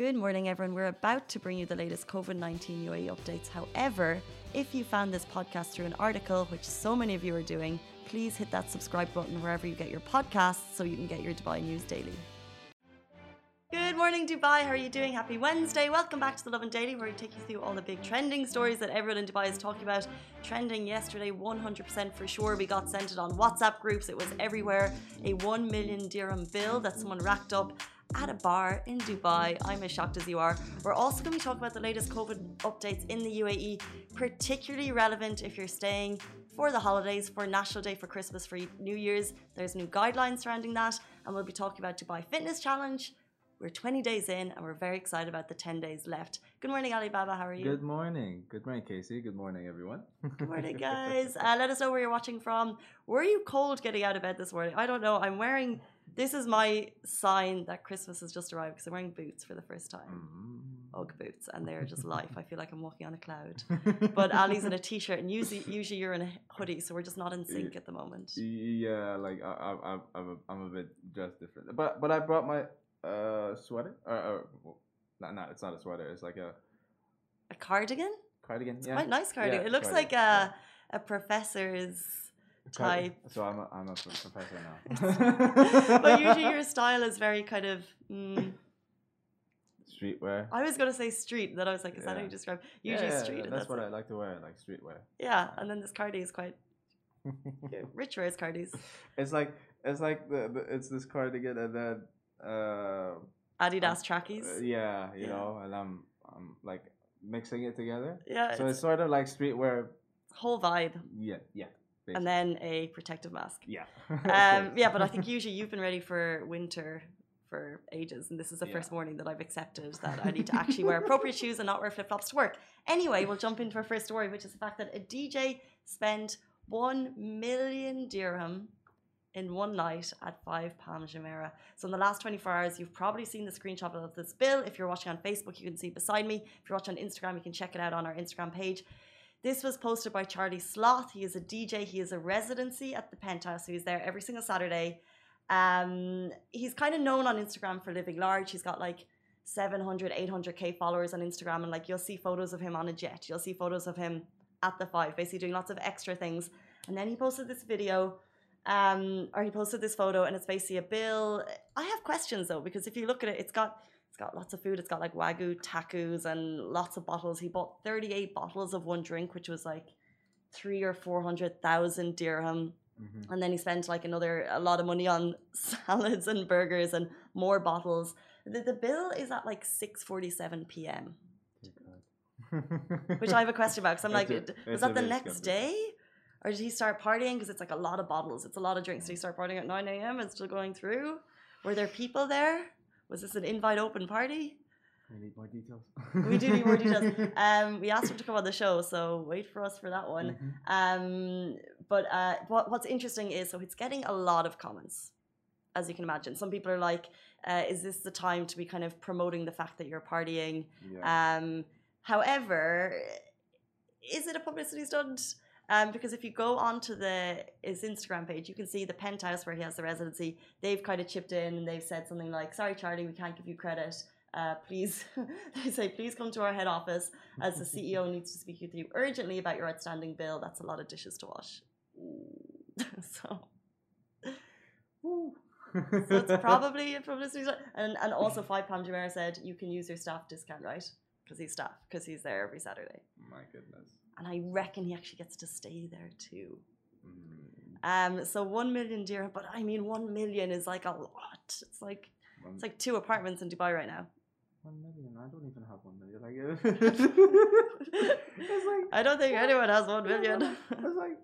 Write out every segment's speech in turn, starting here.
Good morning, everyone. We're about to bring you the latest COVID 19 UAE updates. However, if you found this podcast through an article, which so many of you are doing, please hit that subscribe button wherever you get your podcasts so you can get your Dubai news daily. Good morning, Dubai. How are you doing? Happy Wednesday. Welcome back to the Lovin Daily, where we take you through all the big trending stories that everyone in Dubai is talking about. Trending yesterday, 100% for sure. We got sent it on WhatsApp groups, it was everywhere. A 1 million dirham bill that someone racked up at a bar in Dubai. I'm as shocked as you are. We're also going to be talking about the latest COVID updates in the UAE, particularly relevant if you're staying for the holidays, for National Day, for Christmas, for New Year's. There's new guidelines surrounding that, and we'll be talking about Dubai Fitness Challenge. We're 20 days in and we're very excited about the 10 days left. Good morning, Alibaba. How are you? Good morning. Good morning, Casey. Good morning, everyone. Good morning, guys. Uh, let us know where you're watching from. Were you cold getting out of bed this morning? I don't know. I'm wearing this is my sign that Christmas has just arrived because I'm wearing boots for the first time. Mm. Ugg boots, and they're just life. I feel like I'm walking on a cloud. But Ali's in a t-shirt, and usually, usually you're in a hoodie, so we're just not in sync at the moment. Yeah, like I, I, I'm, a, I'm a bit just different. But, but I brought my uh sweater. Or, or not, not. It's not a sweater. It's like a A cardigan? cardigan. It's yeah. quite nice cardigan. Yeah, it looks cardigan, like a a professor's type. So I'm a, I'm a professor now. but usually your style is very kind of. Mm, streetwear. I was gonna say street, then I was like, is that how Yeah. you describe? Usually yeah, street. and That's what it. I like to wear, like streetwear. Yeah, and then this cardi is quite rich wears cardis. it's like it's like the, the it's this cardigan and then uh Adidas Um, trackies. Uh, yeah, you Yeah. know, and I'm I'm like mixing it together. yeah, so it's it's sort of like streetwear. whole vibe, Yeah, yeah. And then a protective mask. yeah. Um, yeah, but I think usually you've been ready for winter for ages, and this is the Yeah. first morning that I've accepted that I need to actually wear appropriate shoes and not wear flip flops to work. Anyway, we'll jump into our first story, which is the fact that a DJ spent one million dirham in one night at Five Palm Jumeirah. So in the last 24 hours, you've probably seen the screenshot of this bill. If you're watching on Facebook, you can see it beside me. If you're watching on Instagram, you can check it out on our Instagram page. This was posted by Charlie Sloth. He is a DJ. He is a residency at the Penthouse. So he's there every single Saturday. Um, he's kind of known on Instagram for living large. He's got like 700, 800k followers on Instagram, and like you'll see photos of him on a jet. You'll see photos of him at the five, basically doing lots of extra things. And then he posted this video, um, or he posted this photo, and it's basically a bill. I have questions though because if you look at it, it's got got lots of food. It's got like wagyu tacos and lots of bottles. He bought 38 bottles of one drink, which was like three or four hundred thousand dirham Mhm. and then he spent like another a lot of money on salads and burgers and more bottles. The, the bill is at like six forty seven p.m., which I have a question about because I'm like, a- was that the next day, or did he start partying? Because it's like a lot of bottles, it's a lot of drinks. Did he start partying at nine a.m. and still going through? Were there people there? Was this an invite open party? We need more details. We do need more details. Um, we asked him to come on the show, so wait for us for that one. Mhm. Um, but uh, what, what's interesting is so it's getting a lot of comments, as you can imagine. Some people are like, uh, "Is this the time to be kind of promoting the fact that you're partying?" Yeah. Um, however, is it a publicity stunt? Um, because if you go onto the his Instagram page, you can see the penthouse where he has the residency. They've kind of chipped in and they've said something like, "Sorry, Charlie, we can't give you credit. Uh, please," they say, "Please come to our head office as the CEO needs to speak with you urgently about your outstanding bill. That's a lot of dishes to wash." so, so it's probably a publicity stunt. And and also, Five Palm Jumeirah said you can use your staff discount, right? Because he's staff, because he's there every Saturday. My goodness. And I reckon he actually gets to stay there too. Mm. Um, so one million dirham, but I mean, one million is like a lot. It's like One, it's like two apartments in Dubai right now. one million. I don't even have one million. Like, it's like I don't think anyone has one million. It's like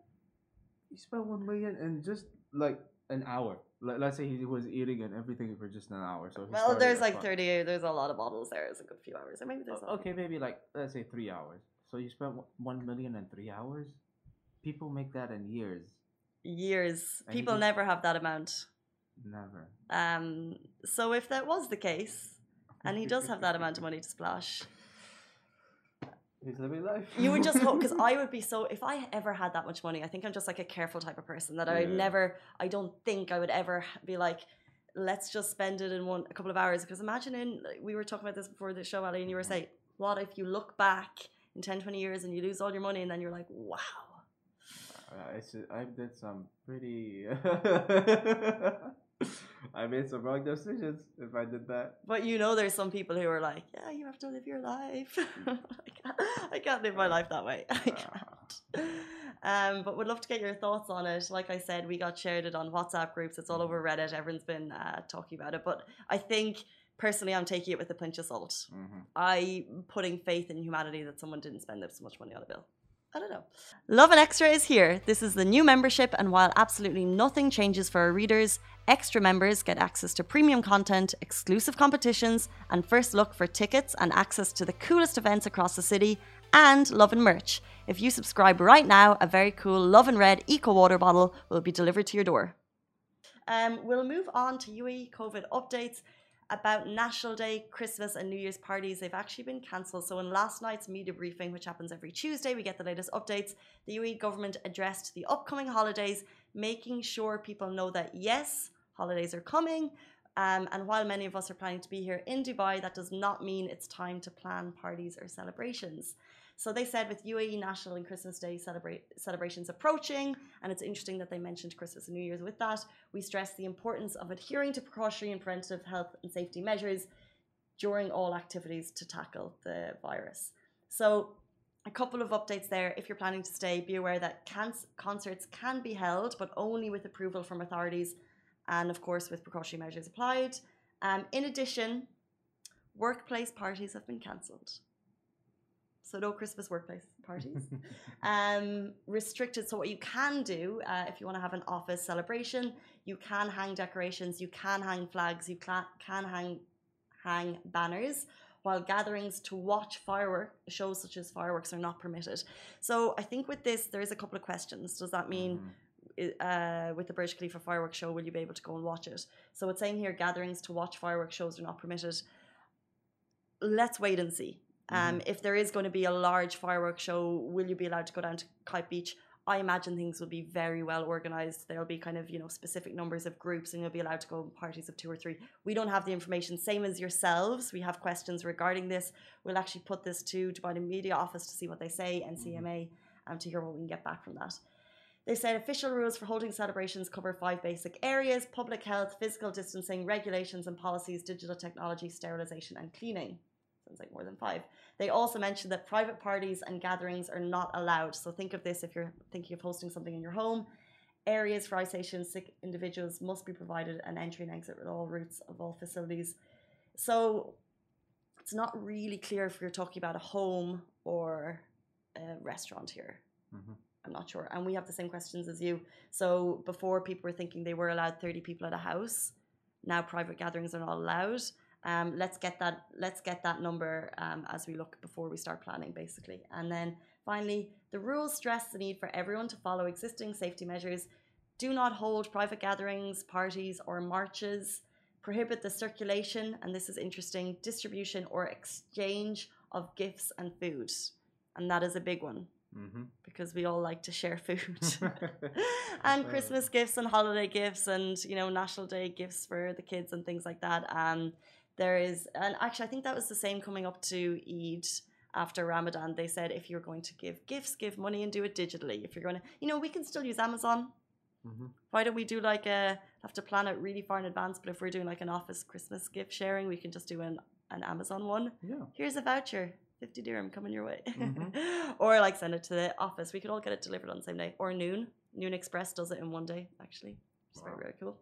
you spent one million in just like an hour. Let, let's say he was eating and everything for just an hour. So well, there's like five. thirty. There's a lot of bottles there. It's a good few hours, or maybe there's Okay, maybe like let's say three hours. So you spent one- million in three hours. People make that in years. years. And People just- never have that amount. Never. Um, so if that was the case, and he does have that amount of money to splash, He's living life. you would just hope because I would be so if I ever had that much money, I think I'm just like a careful type of person that I would never I don't think I would ever be like let's just spend it in one a couple of hours. Because imagine in we were talking about this before the show, Ali, and you were saying, what if you look back in 10, 20 years and you lose all your money and then you're like, wow. I should, I did some pretty. I made some wrong decisions if I did that. But you know, there's some people who are like, yeah, you have to live your life. I, can't, I can't live my life that way. I can't. Um, but would love to get your thoughts on it. Like I said, we got shared it on WhatsApp groups. It's all over Reddit. Everyone's been uh, talking about it. But I think personally, I'm taking it with a pinch of salt. Mm-hmm. I'm putting faith in humanity that someone didn't spend so much money on a bill. I don't know. Lovin Extra is here. This is the new membership, and while absolutely nothing changes for our readers, extra members get access to premium content, exclusive competitions, and first look for tickets and access to the coolest events across the city, and Lovin merch. If you subscribe right now, a very cool Lovin Red Eco Water bottle will be delivered to your door. Um, we'll move on to UAE COVID updates about National Day, Christmas, and New Year's parties. They've actually been cancelled. So, in last night's media briefing, which happens every Tuesday, we get the latest updates. The UAE government addressed the upcoming holidays, making sure people know that yes, holidays are coming. Um, and while many of us are planning to be here in Dubai, that does not mean it's time to plan parties or celebrations. So they said with UAE National and Christmas Day celebrations approaching, and it's interesting that they mentioned Christmas and New Year's with that, we stress the importance of adhering to precautionary and preventive health and safety measures during all activities to tackle the virus. So a couple of updates there. If you're planning to stay, be aware that concerts can be held, but only with approval from authorities and, of course, with precautionary measures applied. Um, in addition, workplace parties have been cancelled. So no Christmas workplace parties. um, restricted. So what you can do uh, if you want to have an office celebration, you can hang decorations, you can hang flags, you can, can hang hang banners. While gatherings to watch firework shows such as fireworks are not permitted. So I think with this there is a couple of questions. Does that mean? Uh, with the Burj Khalifa fireworks show, will you be able to go and watch it? So it's saying here gatherings to watch fireworks shows are not permitted. Let's wait and see um, If there is going to be a large fireworks show, will you be allowed to go down to Kite Beach? I imagine things will be very well organized. There'll be kind of you know specific numbers of groups, and you'll be allowed to go in parties of two or three. We don't have the information. Same as yourselves, we have questions regarding this. We'll actually put this to Dubai Media Office to see what they say and CMA um, to hear what we can get back from that. They said official rules for holding celebrations cover five basic areas public health, physical distancing, regulations and policies, digital technology, sterilization, and cleaning. Sounds like more than five. They also mentioned that private parties and gatherings are not allowed. So think of this if you're thinking of hosting something in your home. Areas for isolation sick individuals must be provided an entry and exit with all routes of all facilities. So it's not really clear if you're talking about a home or a restaurant here. Mm-hmm. I'm not sure. And we have the same questions as you. So before people were thinking they were allowed 30 people at a house. Now private gatherings are not allowed. Um, let's get that let's get that number um, as we look before we start planning basically. And then finally the rules stress the need for everyone to follow existing safety measures. Do not hold private gatherings parties or marches. Prohibit the circulation and this is interesting distribution or exchange of gifts and food and that is a big one Mm-hmm. because we all like to share food and christmas gifts and holiday gifts and you know national day gifts for the kids and things like that um there is, and actually, I think that was the same coming up to Eid after Ramadan. They said if you're going to give gifts, give money and do it digitally. If you're going to, you know, we can still use Amazon. Mm-hmm. Why don't we do like a, have to plan it really far in advance, but if we're doing like an office Christmas gift sharing, we can just do an, an Amazon one. Yeah. Here's a voucher. 50 dirham coming your way. Mhm. or like send it to the office. We could all get it delivered on the same day. Or Noon. Noon Express does it in one day, actually. It's very, very cool.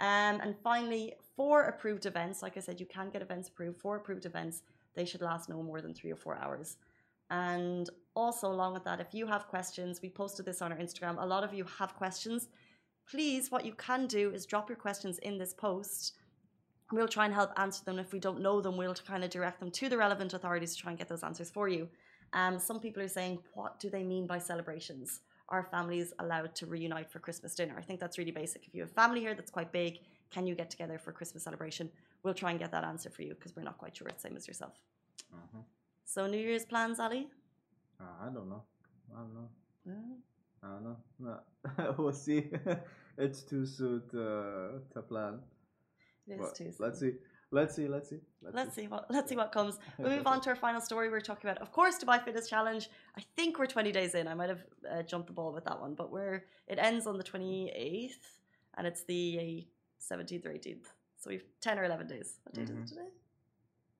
Um, and finally, for approved events, like I said, you can get events approved. For approved events, they should last no more than three or four hours. And also, along with that, if you have questions, we posted this on our Instagram. A lot of you have questions. Please, what you can do is drop your questions in this post. We'll try and help answer them. If we don't know them, we'll kind of direct them to the relevant authorities to try and get those answers for you. Um, some people are saying, what do they mean by celebrations? Are families allowed to reunite for Christmas dinner? I think that's really basic. If you have family here that's quite big, can you get together for Christmas celebration? We'll try and get that answer for you because we're not quite sure. It's the same as yourself. Uh-huh. So, New Year's plans, Ali? Uh, I don't know. I don't know. Mm. I don't know. No. we'll see. it's too soon to, to plan. Is Let's see. Let's see. Let's see. Let's see what let's see what comes. We'll move on to our final story. We're talking about, of course, Dubai Fitness Challenge. I think we're 20 days in. I might have uh, jumped the ball with that one, but we're it ends on the 28th, and it's the 17th or 18th. So we've 10 or 11 days. What date Mhm. is it today?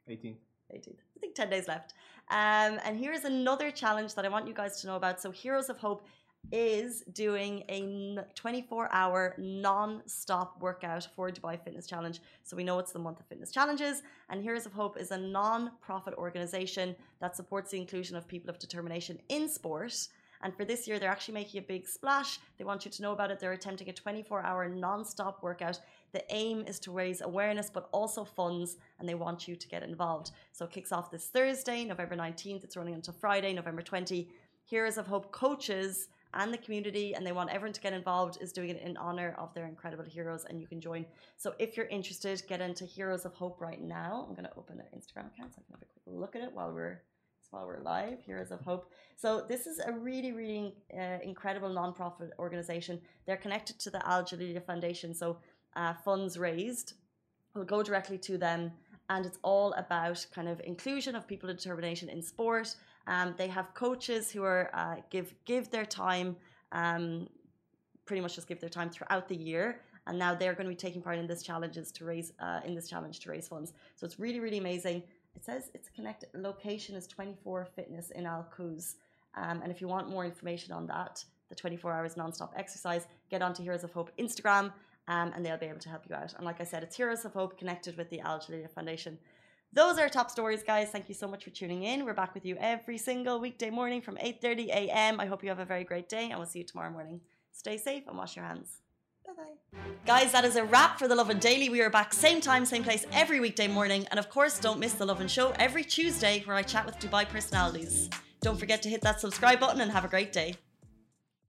18. 18th. I think 10 days left. Um, and here's another challenge that I want you guys to know about. So, Heroes of Hope is doing a 24 hour non stop workout for Dubai Fitness Challenge. So, we know it's the month of fitness challenges. And Heroes of Hope is a non profit organization that supports the inclusion of people of determination in sport. And for this year, they're actually making a big splash. They want you to know about it. They're attempting a 24 hour non stop workout. The aim is to raise awareness but also funds, and they want you to get involved. So it kicks off this Thursday, November 19th. It's running until Friday, November 20. Heroes of Hope coaches and the community, and they want everyone to get involved, is doing it in honor of their incredible heroes, and you can join. So if you're interested, get into Heroes of Hope right now. I'm going to open their Instagram account so I can have a quick look at it while we're while we're live. Heroes of Hope. So this is a really, really uh, incredible nonprofit organization. They're connected to the Al Jalila Foundation, so uh, funds raised will go directly to them, and it's all about kind of inclusion of people of determination in sport. Um, they have coaches who are uh, give give their time, um, pretty much just give their time throughout the year. And now they're going to be taking part in this challenges to raise uh, in this challenge to raise funds. So it's really really amazing. It says it's connected. Location is 24 Fitness in Al. Um, and if you want more information on that, the 24 hours nonstop exercise, get onto Heroes of Hope Instagram um, and they'll be able to help you out. And like I said, it's Heroes of Hope connected with the Al Jalila Foundation. Those are top stories, guys. Thank you so much for tuning in. We're back with you every single weekday morning from 8.30 a.m. I hope you have a very great day and we'll see you tomorrow morning. Stay safe and wash your hands. Bye bye. Guys, that is a wrap for the Lovin Daily. We are back same time, same place every weekday morning. And of course, don't miss the Lovin Show every Tuesday where I chat with Dubai personalities. Don't forget to hit that subscribe button and have a great day.